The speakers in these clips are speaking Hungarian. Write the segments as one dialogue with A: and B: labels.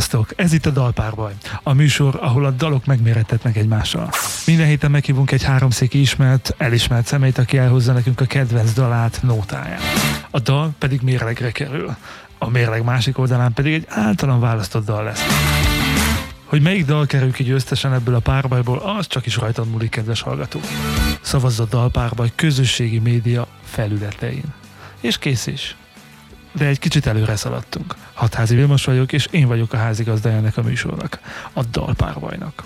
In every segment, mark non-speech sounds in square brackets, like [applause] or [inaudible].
A: Sziasztok! Ez itt a Dalpárbaj, a műsor, ahol a dalok megmérettetnek egymással. Minden héten meghívunk egy háromszéki ismert, elismert szemét, aki elhozza nekünk a kedvenc dalát, nótáját. A dal pedig mérlegre kerül. A mérleg másik oldalán pedig egy általan választott dal lesz. Hogy melyik dal kerül ki győztesen ebből a párbajból, az csak is rajtad múlik, kedves hallgató. Szavazz a dalpárbaj közösségi média felületein. És kész is de egy kicsit előre szaladtunk. Hatházi Vilmos vagyok, és én vagyok a házigazdája ennek a műsornak, a Dalpárbajnak.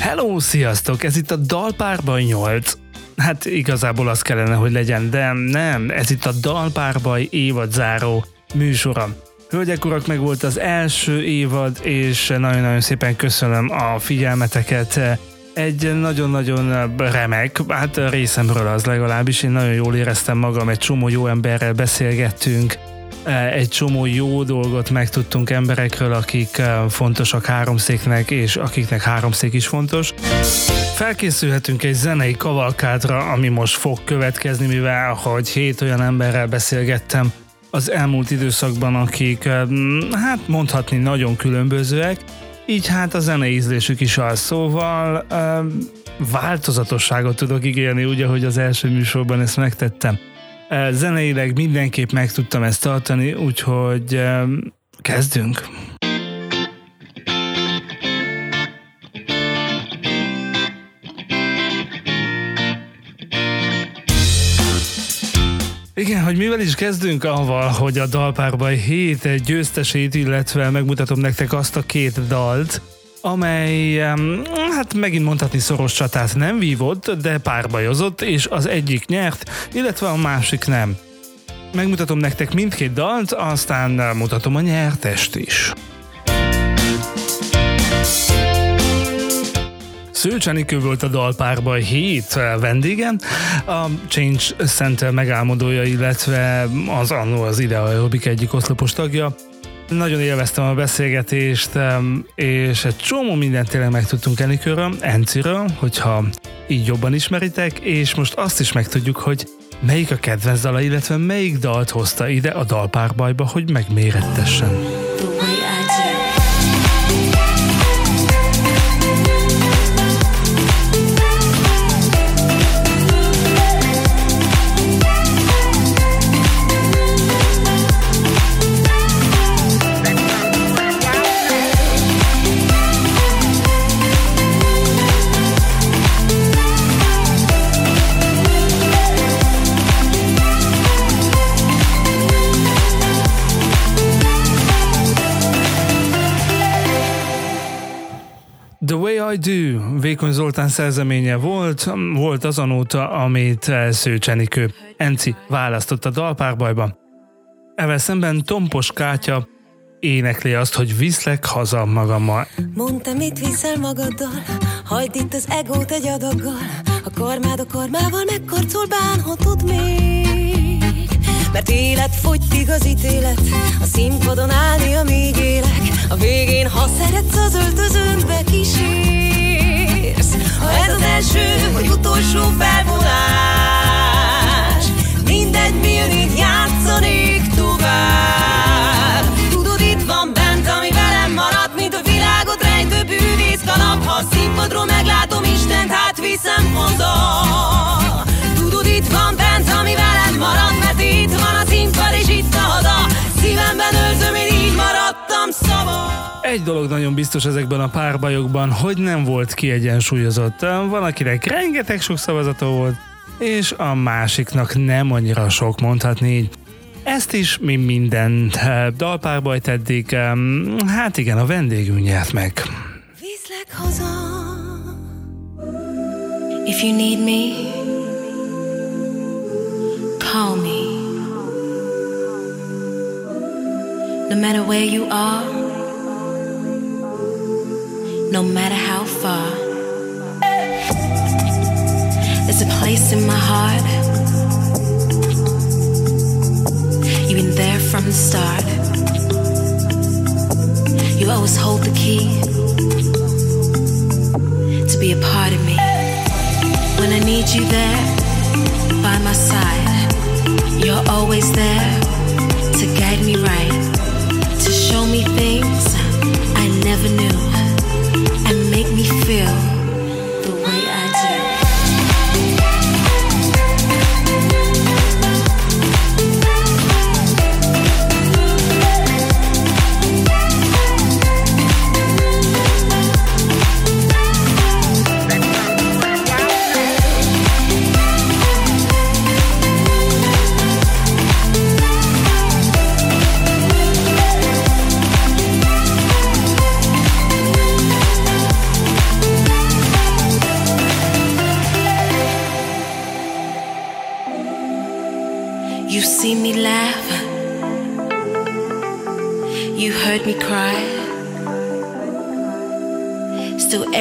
A: Hello, sziasztok! Ez itt a Dalpárbaj 8. Hát igazából az kellene, hogy legyen, de nem, ez itt a Dalpárbaj évad záró műsora. Hölgyek, urak, meg volt az első évad, és nagyon-nagyon szépen köszönöm a figyelmeteket. Egy nagyon-nagyon remek, hát részemről az legalábbis, én nagyon jól éreztem magam, egy csomó jó emberrel beszélgettünk, egy csomó jó dolgot megtudtunk emberekről, akik fontosak háromszéknek, és akiknek háromszék is fontos. Felkészülhetünk egy zenei kavalkádra, ami most fog következni, mivel hogy hét olyan emberrel beszélgettem az elmúlt időszakban, akik hát mondhatni nagyon különbözőek, így hát a zenei ízlésük is az, szóval változatosságot tudok ígérni, úgy, ahogy az első műsorban ezt megtettem. Zeneileg mindenképp meg tudtam ezt tartani, úgyhogy kezdünk. Igen, hogy mivel is kezdünk avval, hogy a Dalpárbaj hét győztesét, illetve megmutatom nektek azt a két dalt, amely, hát megint mondhatni szoros csatát nem vívott, de párbajozott, és az egyik nyert, illetve a másik nem. Megmutatom nektek mindkét dalt, aztán mutatom a nyertest is. Szőcs Enikő volt a dalpárban hét vendégen, a Change Center megálmodója, illetve az annó az Ide Aerobik egyik oszlopos tagja. Nagyon élveztem a beszélgetést, és egy csomó mindent tényleg megtudtunk Enikőről, Enciről, hogyha így jobban ismeritek, és most azt is megtudjuk, hogy melyik a kedvenc dala, illetve melyik dalt hozta ide a dalpárbajba, hogy megmérettessen. Vékony Zoltán szerzeménye volt, volt az a nóta, amit Szőcs Enikő Enci választott a dalpárbajba. Evel szemben Tompos Kátya énekli azt, hogy viszlek haza magammal.
B: Mondta, mit viszel magaddal, hagyd itt az egót egy adaggal, a kormád a kormával megkarcol bánhatod még. Mert élet fogy az ítélet, a színpadon állni, amíg élek, a végén, ha szeretsz, az öltözőnkbe kísér az első vagy utolsó felvonás. Mindegy, mi jön itt játszanék tovább. Tudod, itt van bent, ami velem maradt Mint a világot rejtő bűvész kalap Ha színpadról meglátom Istent, hát viszem haza Tudod, itt van bent, ami velem maradt Mert itt van a színpad és itt a haza Szívemben őrzöm, én így maradtam szabad
A: egy dolog nagyon biztos ezekben a párbajokban, hogy nem volt kiegyensúlyozott. Van, akinek rengeteg sok szavazata volt, és a másiknak nem annyira sok mondhatni így. Ezt is, mi minden dalpárbajt eddig, hát igen, a vendégünk nyert meg. Viszlek haza If you need me Call me No matter where you are, no matter how far, there's a place in my heart. You've been there from the start.
C: You always hold the key to be a part of me. When I need you there by my side, you're always there to guide me right to show me things I never knew,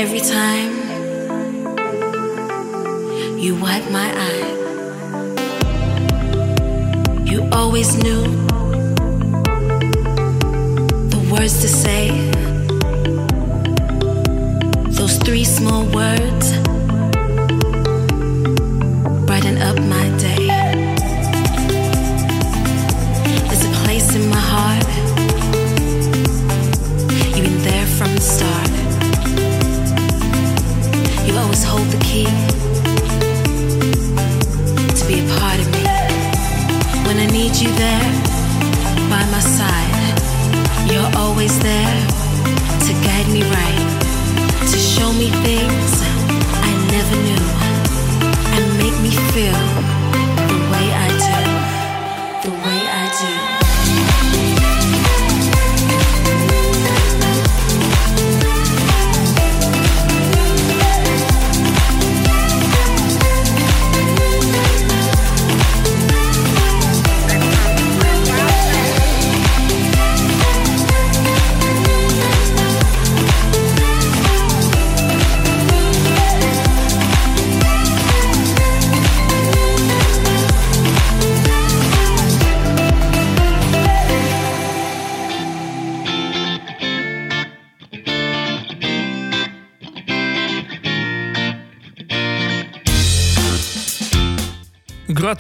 C: every time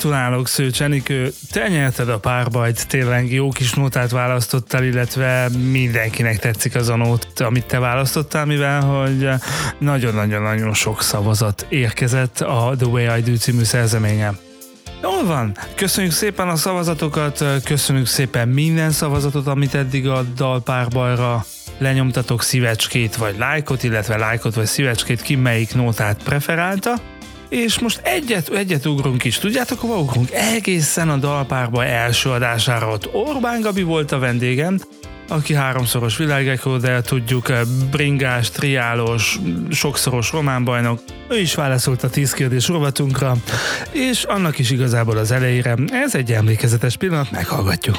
A: Gratulálok, Szőcs Enikő, te nyerted a párbajt, tényleg jó kis nótát választottál, illetve mindenkinek tetszik az a nót, amit te választottál, mivel hogy nagyon-nagyon-nagyon sok szavazat érkezett a The Way I Do című szerzeményen. Jól van, köszönjük szépen a szavazatokat, köszönjük szépen minden szavazatot, amit eddig a dalpárbajra lenyomtatok szívecskét vagy lájkot, illetve lájkot vagy szívecskét, ki melyik nótát preferálta. És most egyet, egyet ugrunk is. Tudjátok, hova ugrunk? Egészen a dalpárba első adására ott Orbán Gabi volt a vendégem, aki háromszoros világrekord, tudjuk, bringás, triálos, sokszoros románbajnok. Ő is válaszolt a 10 kérdés rovatunkra, és annak is igazából az elejére. Ez egy emlékezetes pillanat, meghallgatjuk.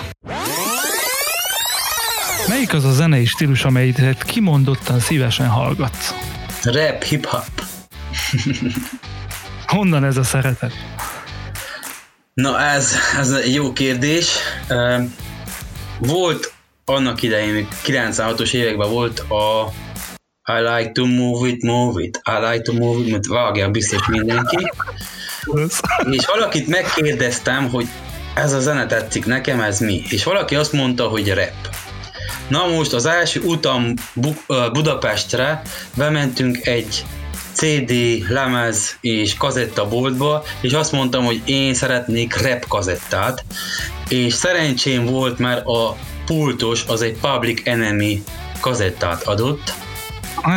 A: Melyik az a zenei stílus, amelyet kimondottan szívesen hallgatsz?
D: Rap, hip-hop. [laughs]
A: Honnan ez a szeretet?
D: Na ez, ez egy jó kérdés. Volt annak idején, még 96-os években volt a I like to move it, move it, I like to move it, mert vágja biztos mindenki. És valakit megkérdeztem, hogy ez a zene tetszik nekem, ez mi? És valaki azt mondta, hogy rap. Na most az első utam Bu- Budapestre bementünk egy CD, lemez és kazetta boltba, és azt mondtam, hogy én szeretnék rap kazettát, és szerencsém volt, mert a pultos az egy Public Enemy kazettát adott,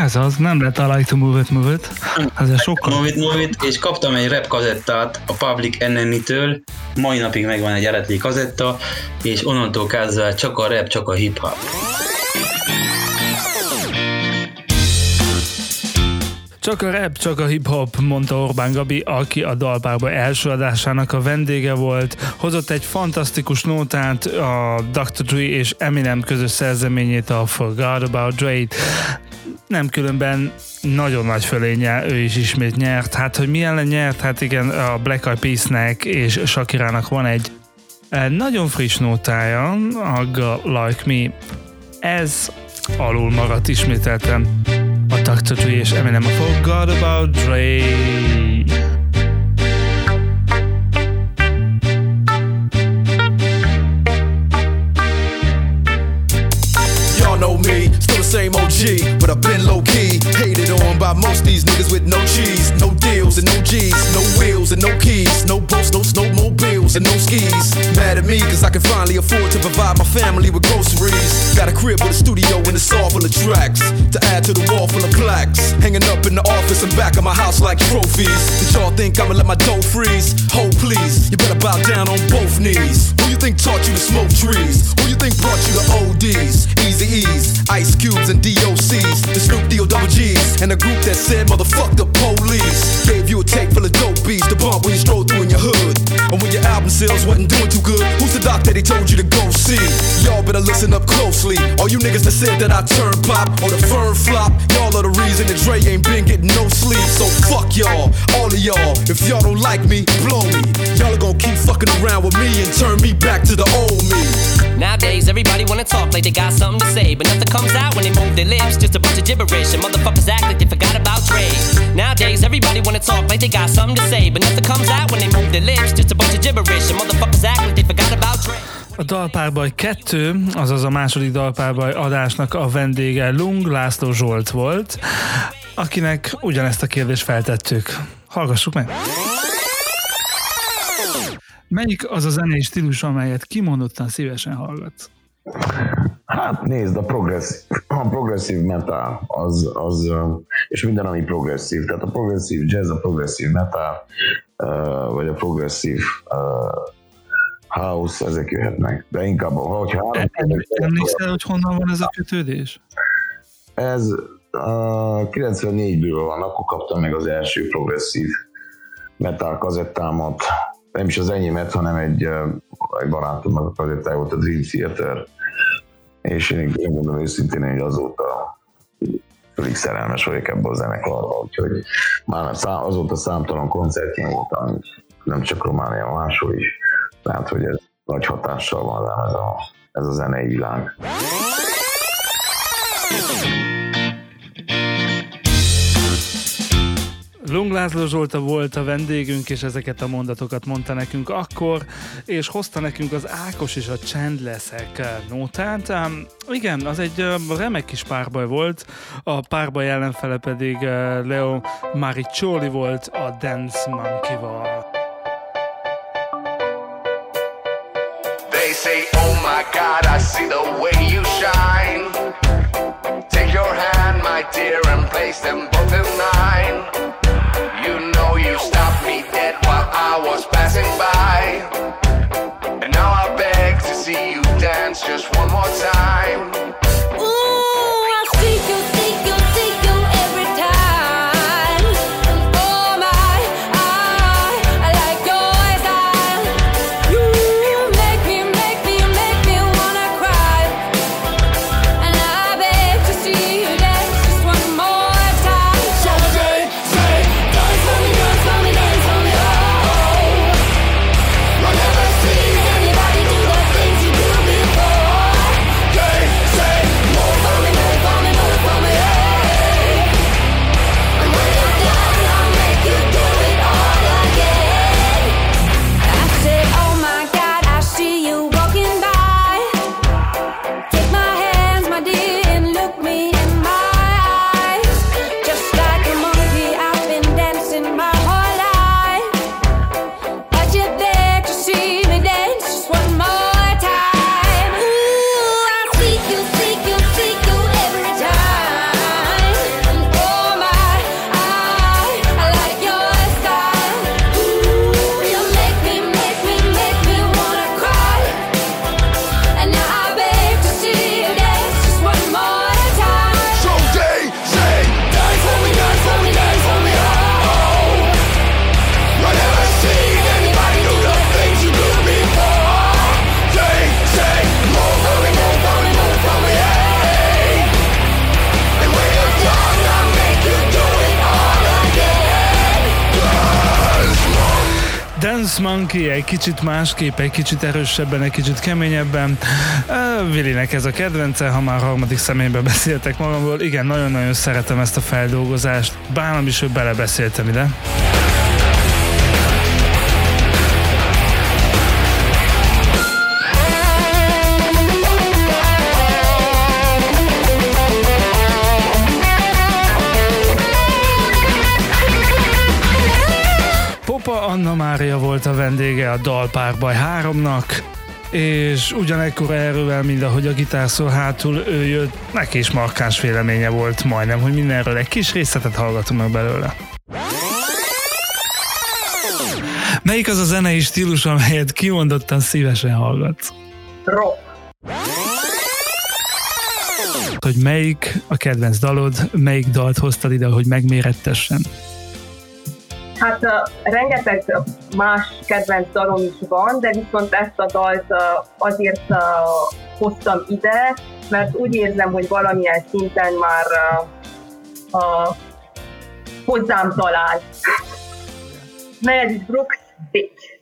A: Ez az, nem lett I like to move it, move it. Ez sokkal...
D: Move it, move it, és kaptam egy rap kazettát a Public Enemy-től, mai napig megvan egy eredeti kazetta, és onnantól kezdve csak a rap, csak a hip-hop.
A: Csak a rap, csak a hip-hop, mondta Orbán Gabi, aki a dalpárba első adásának a vendége volt. Hozott egy fantasztikus nótát, a Dr. Dre és Eminem közös szerzeményét, a Forgot About Dre. Nem különben nagyon nagy fölénye, ő is ismét nyert. Hát, hogy milyen ellen nyert? Hát igen, a Black Eyed Peas-nek és Shakirának van egy eh, nagyon friss nótája, a Like Me. Ez alul maradt ismételten tak co czujesz Eminem. I forgot about Dre.
E: Y'all know me, still the same OG, but I've been low key. By most these niggas with no cheese, no deals and no G's, no wheels and no keys, no boats, no snowmobiles and no skis. Mad at me cause I can finally afford to provide my family with groceries. Got a crib with a studio and a saw full of tracks to add to the wall full of plaques. Hanging up in the office and back of my house like trophies. Did y'all think I'ma let my dough freeze? Hold please, you better bow down on both knees. Who you think taught you to smoke trees? Who think brought you to ODs? Easy E's, Ice Cubes and DOCs, the Snoop D O double G's, and a group that said motherfuck the police. Gave you a tape full of dope beats to bump when you stroll through in your hood. And when your album sales wasn't doing too good, who's the doc that he told you to go see? Y'all better listen up closely. All you niggas that said that I turn pop or the firm flop, y'all are the reason that Dre ain't been getting no sleep. So fuck y'all, all of y'all. If y'all don't like me, blow me. Y'all are gonna keep fucking around with me and turn me back to the old me.
F: Nowadays, everybody wanna talk like they got something to say, but nothing comes out when they move their lips. Just a bunch of gibberish, and motherfuckers act like they forgot about Dre. Nowadays, everybody wanna talk like they got something to say, but nothing comes out when they move their lips. Just a bunch of gibberish, and motherfuckers act like they forgot about Dre.
A: A Dalpárbaj 2, azaz a második Dalpárbaj adásnak a vendége Lung László Zsolt volt, akinek ugyanezt a kérdést feltettük. Hallgassuk meg! Melyik az a zenei stílus, amelyet kimondottan szívesen hallgatsz?
G: Hát nézd, a progresszív, a progresszív metal, az, az, és minden, ami progresszív, tehát a progresszív jazz, a progresszív metal, vagy a progresszív house, ezek jöhetnek. De inkább, hogyha...
A: Emlékszel, hogy honnan van ez a kötődés?
G: Ez a 94-ből van, akkor kaptam meg az első progresszív metal kazettámat, nem is az enyémet, hanem egy, egy barátomnak a kazettája volt a Dream Theater, és én, én mondom őszintén, hogy azóta félig szerelmes vagyok ebbe a zenekarba, úgyhogy már azóta számtalan koncertjén voltam, nem csak Románia, máshol is, tehát hogy ez nagy hatással van rám ez a, ez a zenei világ.
A: Lung László Zsolta volt a vendégünk, és ezeket a mondatokat mondta nekünk akkor, és hozta nekünk az Ákos és a Csendleszek nótát. Um, igen, az egy remek kis párbaj volt, a párbaj ellenfele pedig Leo Mariccioli volt a Dance Monkey-val.
H: They say, oh my God, I see the way you shine. Take your hand, my dear, and place them both in mine. You stopped me dead while I was passing
I: by. And now I beg to see you dance just
A: Monkey egy kicsit másképp, egy kicsit erősebben, egy kicsit keményebben. Uh, Vilinek ez a kedvence, ha már harmadik személyben beszéltek magamról. Igen, nagyon-nagyon szeretem ezt a feldolgozást. Bánom is, hogy belebeszéltem ide. Anna Mária volt a vendége a Dalpárbaj 3-nak, és ugyanekkor erővel, mint ahogy a gitárszó hátul ő jött, neki is markáns véleménye volt majdnem, hogy mindenről egy kis részletet hallgatunk meg belőle. Melyik az a zenei stílus, amelyet kimondottan szívesen hallgatsz?
J: Rock.
A: Hogy melyik a kedvenc dalod, melyik dalt hoztad ide, hogy megmérettessen?
J: Hát uh, rengeteg más kedvenc dalom is van, de viszont ezt a dalt uh, azért uh, hoztam ide, mert úgy érzem, hogy valamilyen szinten már uh, uh, hozzám talál. Meredith Brooks, Bitch.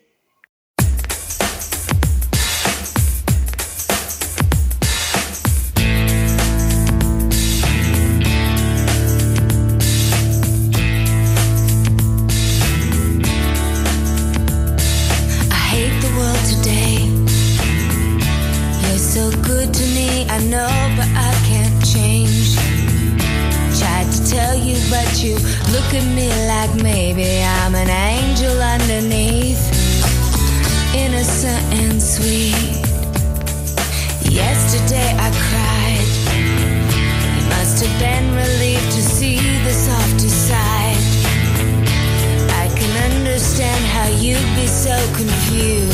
B: I know, but I can't change. Tried to tell you, but you look at me like maybe I'm an angel underneath. Innocent and sweet. Yesterday I cried. You must have been relieved to see the softer side. I can understand how you'd be so confused.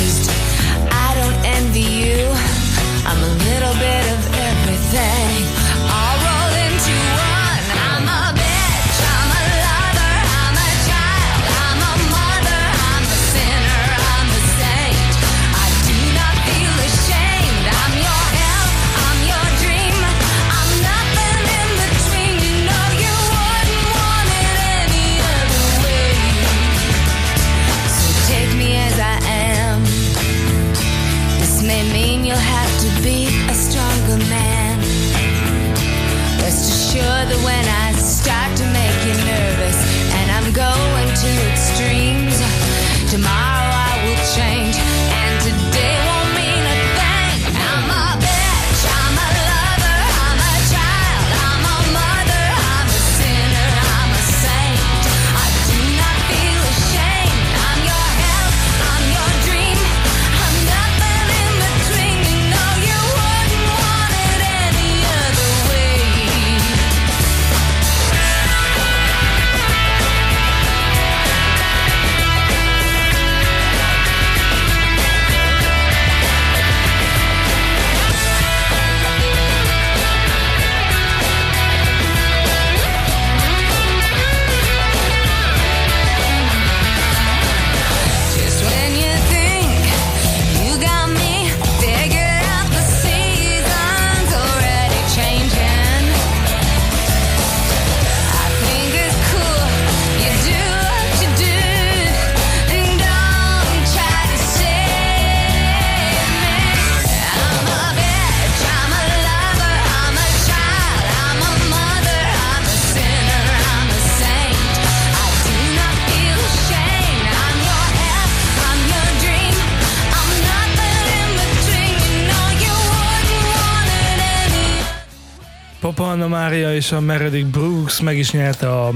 A: Anna Mária és a Meredith Brooks meg is nyerte a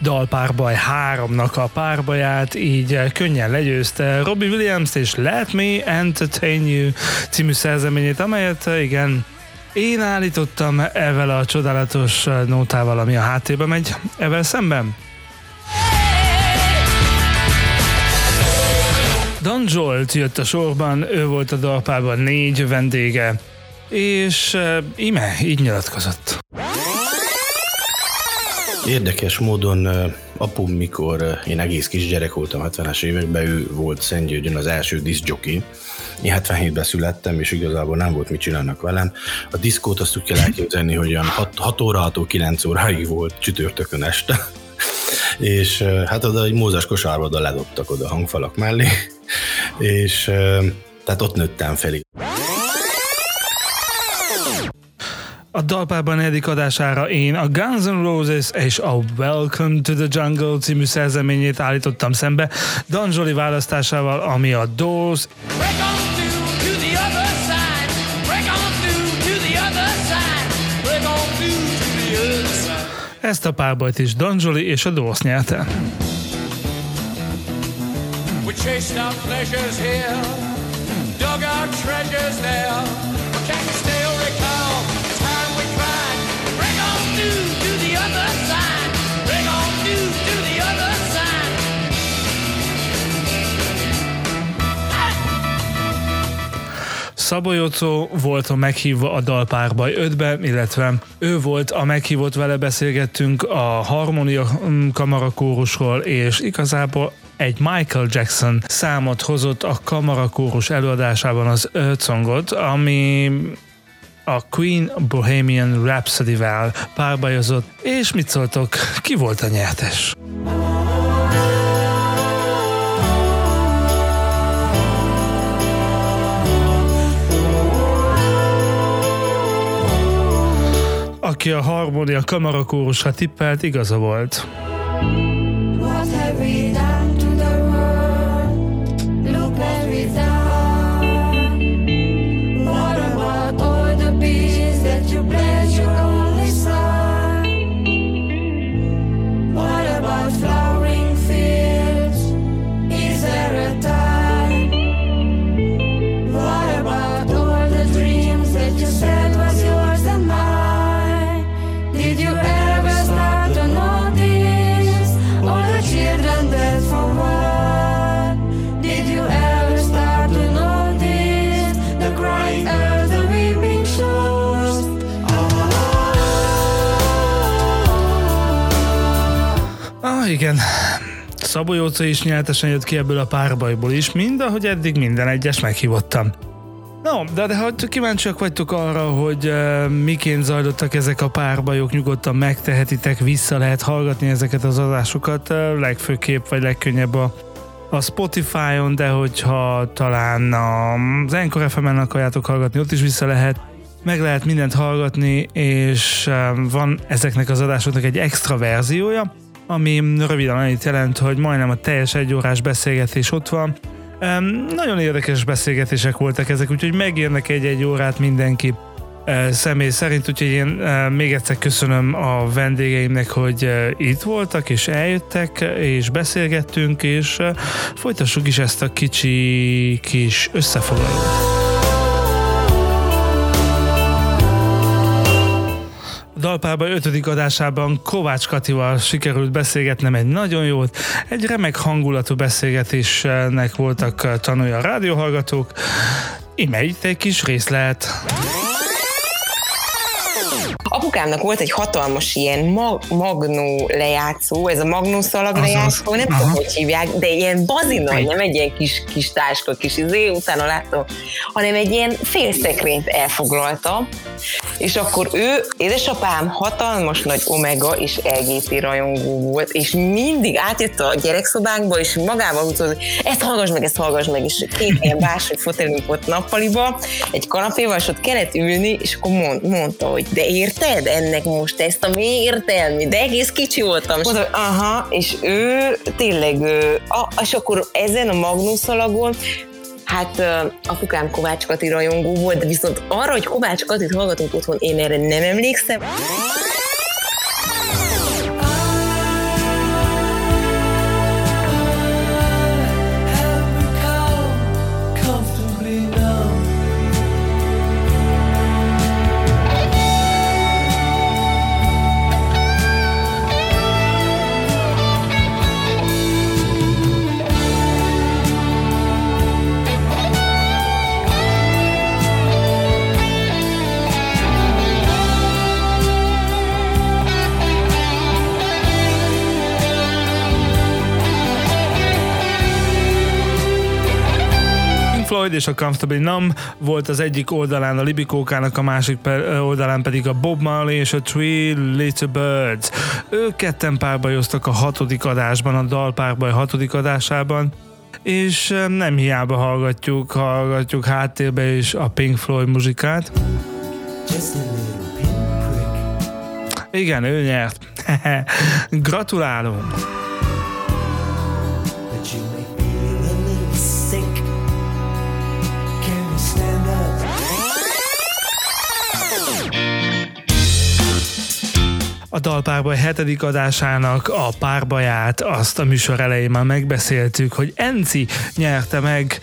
A: dalpárbaj 3-nak a párbaját, így eh, könnyen legyőzte Robbie Williams és Let Me Entertain You című szerzeményét, amelyet eh, igen, én állítottam ezzel a csodálatos eh, nótával, ami a háttérbe megy, ezzel szemben. Dan Zsolt jött a sorban, ő volt a dalpárban négy vendége, és ime, így nyilatkozott.
K: Érdekes módon apum, mikor én egész kis gyerek voltam 70-es években, ő volt Szentgyörgyön az első diszjoki. Én 77-ben születtem, és igazából nem volt mit csinálnak velem. A diszkót azt úgy kell elképzelni, hogy olyan 6, 6 órától 9 óráig volt csütörtökön este. [laughs] és hát oda egy mózes kosárba ledobtak oda a hangfalak mellé, [laughs] és tehát ott nőttem fel.
A: A dalpárban negyedik adására én a Guns N' Roses és a Welcome to the Jungle című szerzeményét állítottam szembe Dan Zsoli választásával, ami a Doors. Ezt a párbajt is Dan Zsoli és a Doors nyerte.
L: Well, chased our pleasures here, dug our treasures there. But can you still
A: Szabó Jocó volt a meghívva a dalpárbaj 5-be, illetve ő volt a meghívott, vele beszélgettünk a harmónia mm, kamarakórusról, és igazából egy Michael Jackson számot hozott a kamarakórus előadásában az Earth Songot, ami a Queen Bohemian Rhapsody-vel párbajozott, és mit szóltok, ki volt a nyertes? Aki a harmónia kamarakórusra tippelt, igaza volt.
I: What have we done
A: igen. Szabó Jóca is nyertesen jött ki ebből a párbajból is, mind ahogy eddig minden egyes meghívottam. No, de, de ha kíváncsiak vagytok arra, hogy uh, miként zajlottak ezek a párbajok, nyugodtan megtehetitek, vissza lehet hallgatni ezeket az adásokat, uh, legfőképp vagy legkönnyebb a, a Spotify-on, de hogyha talán az Encore FM-en akarjátok hallgatni, ott is vissza lehet, meg lehet mindent hallgatni, és um, van ezeknek az adásoknak egy extra verziója, ami röviden annyit jelent, hogy majdnem a teljes egyórás beszélgetés ott van. Nagyon érdekes beszélgetések voltak ezek, úgyhogy megérnek egy-egy órát mindenki uh, személy szerint, úgyhogy én uh, még egyszer köszönöm a vendégeimnek, hogy uh, itt voltak, és eljöttek, és beszélgettünk, és folytassuk is ezt a kicsi kis összefoglalót. Dalpárba 5. adásában Kovács Katival sikerült beszélgetnem egy nagyon jót, egy remek hangulatú beszélgetésnek voltak tanulja a rádióhallgatók. Ime itt egy kis részlet.
M: Apukámnak volt egy hatalmas ilyen mag- magnó lejátszó, ez a magnó szalag lejátszó, nem tudom, hogy hívják, de ilyen bazinaj, nem egy ilyen kis, kis táska, kis izé, utána láttam, hanem egy ilyen félszekrényt elfoglalta, és akkor ő, édesapám hatalmas nagy Omega és LGT rajongó volt, és mindig átjött a gyerekszobánkba, és magával hogy ezt hallgass meg, ezt hallgass meg, és két ilyen bársony fotelünk volt nappaliba, egy kanapéval, és ott kellett ülni, és akkor mond, mondta, hogy de érted ennek most ezt a mi értelmi, de egész kicsi voltam. Hogy aha, és ő tényleg, ő, a, és akkor ezen a magnuszalagon Hát ö, apukám Kovács Kati rajongó volt, de viszont arra, hogy Kovács Katit hallgatunk otthon, én erre nem emlékszem.
A: Floyd és a Comfortably Numb volt az egyik oldalán a Libikókának, a másik oldalán pedig a Bob Marley és a Three Little Birds. Ők ketten párbajoztak a hatodik adásban, a dalpárbaj hatodik adásában, és nem hiába hallgatjuk, hallgatjuk háttérbe is a Pink Floyd muzsikát. Igen, ő nyert. [laughs] Gratulálunk! A Dalpárbaj hetedik adásának a párbaját azt a műsor elején már megbeszéltük, hogy Enci nyerte meg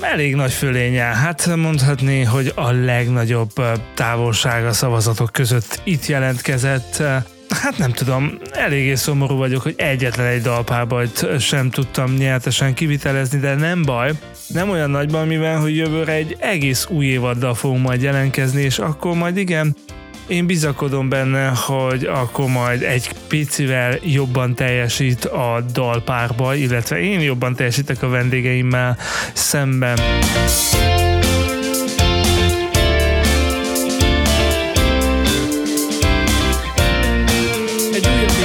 A: Elég nagy fölénye, hát mondhatni, hogy a legnagyobb távolság a szavazatok között itt jelentkezett. Hát nem tudom, eléggé szomorú vagyok, hogy egyetlen egy dalpárbajt sem tudtam nyertesen kivitelezni, de nem baj. Nem olyan nagyban, mivel, hogy jövőre egy egész új évaddal fogunk majd jelentkezni, és akkor majd igen, én bizakodom benne, hogy akkor majd egy picivel jobban teljesít a dalpárba, illetve én jobban teljesítek a vendégeimmel szemben.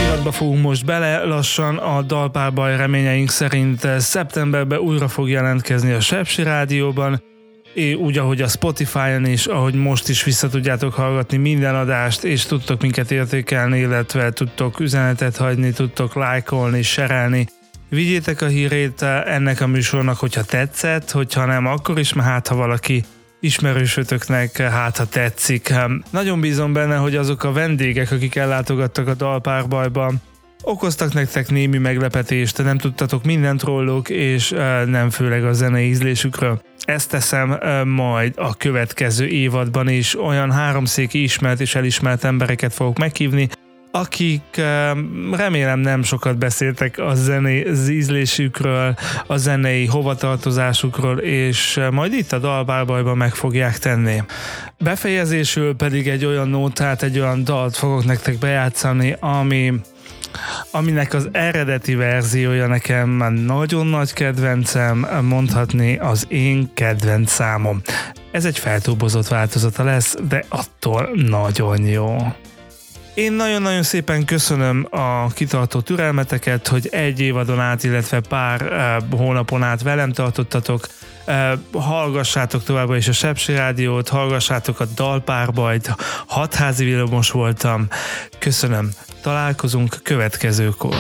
A: Évadba fogunk most bele, lassan a Dalpárbaj reményeink szerint szeptemberben újra fog jelentkezni a Sepsi Rádióban, úgy, ahogy a Spotify-on is, ahogy most is vissza tudjátok hallgatni minden adást, és tudtok minket értékelni, illetve tudtok üzenetet hagyni, tudtok lájkolni, serelni. Vigyétek a hírét ennek a műsornak, hogyha tetszett, hogyha nem, akkor is, mert hát ha valaki ismerősötöknek hát ha tetszik. Nagyon bízom benne, hogy azok a vendégek, akik ellátogattak a Dalpárbajba, okoztak nektek némi meglepetést, nem tudtatok mindent róluk, és nem főleg a zenei ízlésükről. Ezt teszem majd a következő évadban is, olyan háromszéki ismert és elismert embereket fogok meghívni, akik remélem nem sokat beszéltek a zenei az ízlésükről, a zenei hovatartozásukról, és majd itt a dalbárbajban meg fogják tenni. Befejezésül pedig egy olyan nótát, egy olyan dalt fogok nektek bejátszani, ami aminek az eredeti verziója nekem már nagyon nagy kedvencem, mondhatni az én kedvenc számom. Ez egy feltúbozott változata lesz, de attól nagyon jó. Én nagyon-nagyon szépen köszönöm a kitartó türelmeteket, hogy egy évadon át, illetve pár uh, hónapon át velem tartottatok. Hallgassátok továbbra is a Sepsi Rádiót, hallgassátok a Dalpárbajt, hatházi villamos voltam. Köszönöm. Találkozunk következőkor.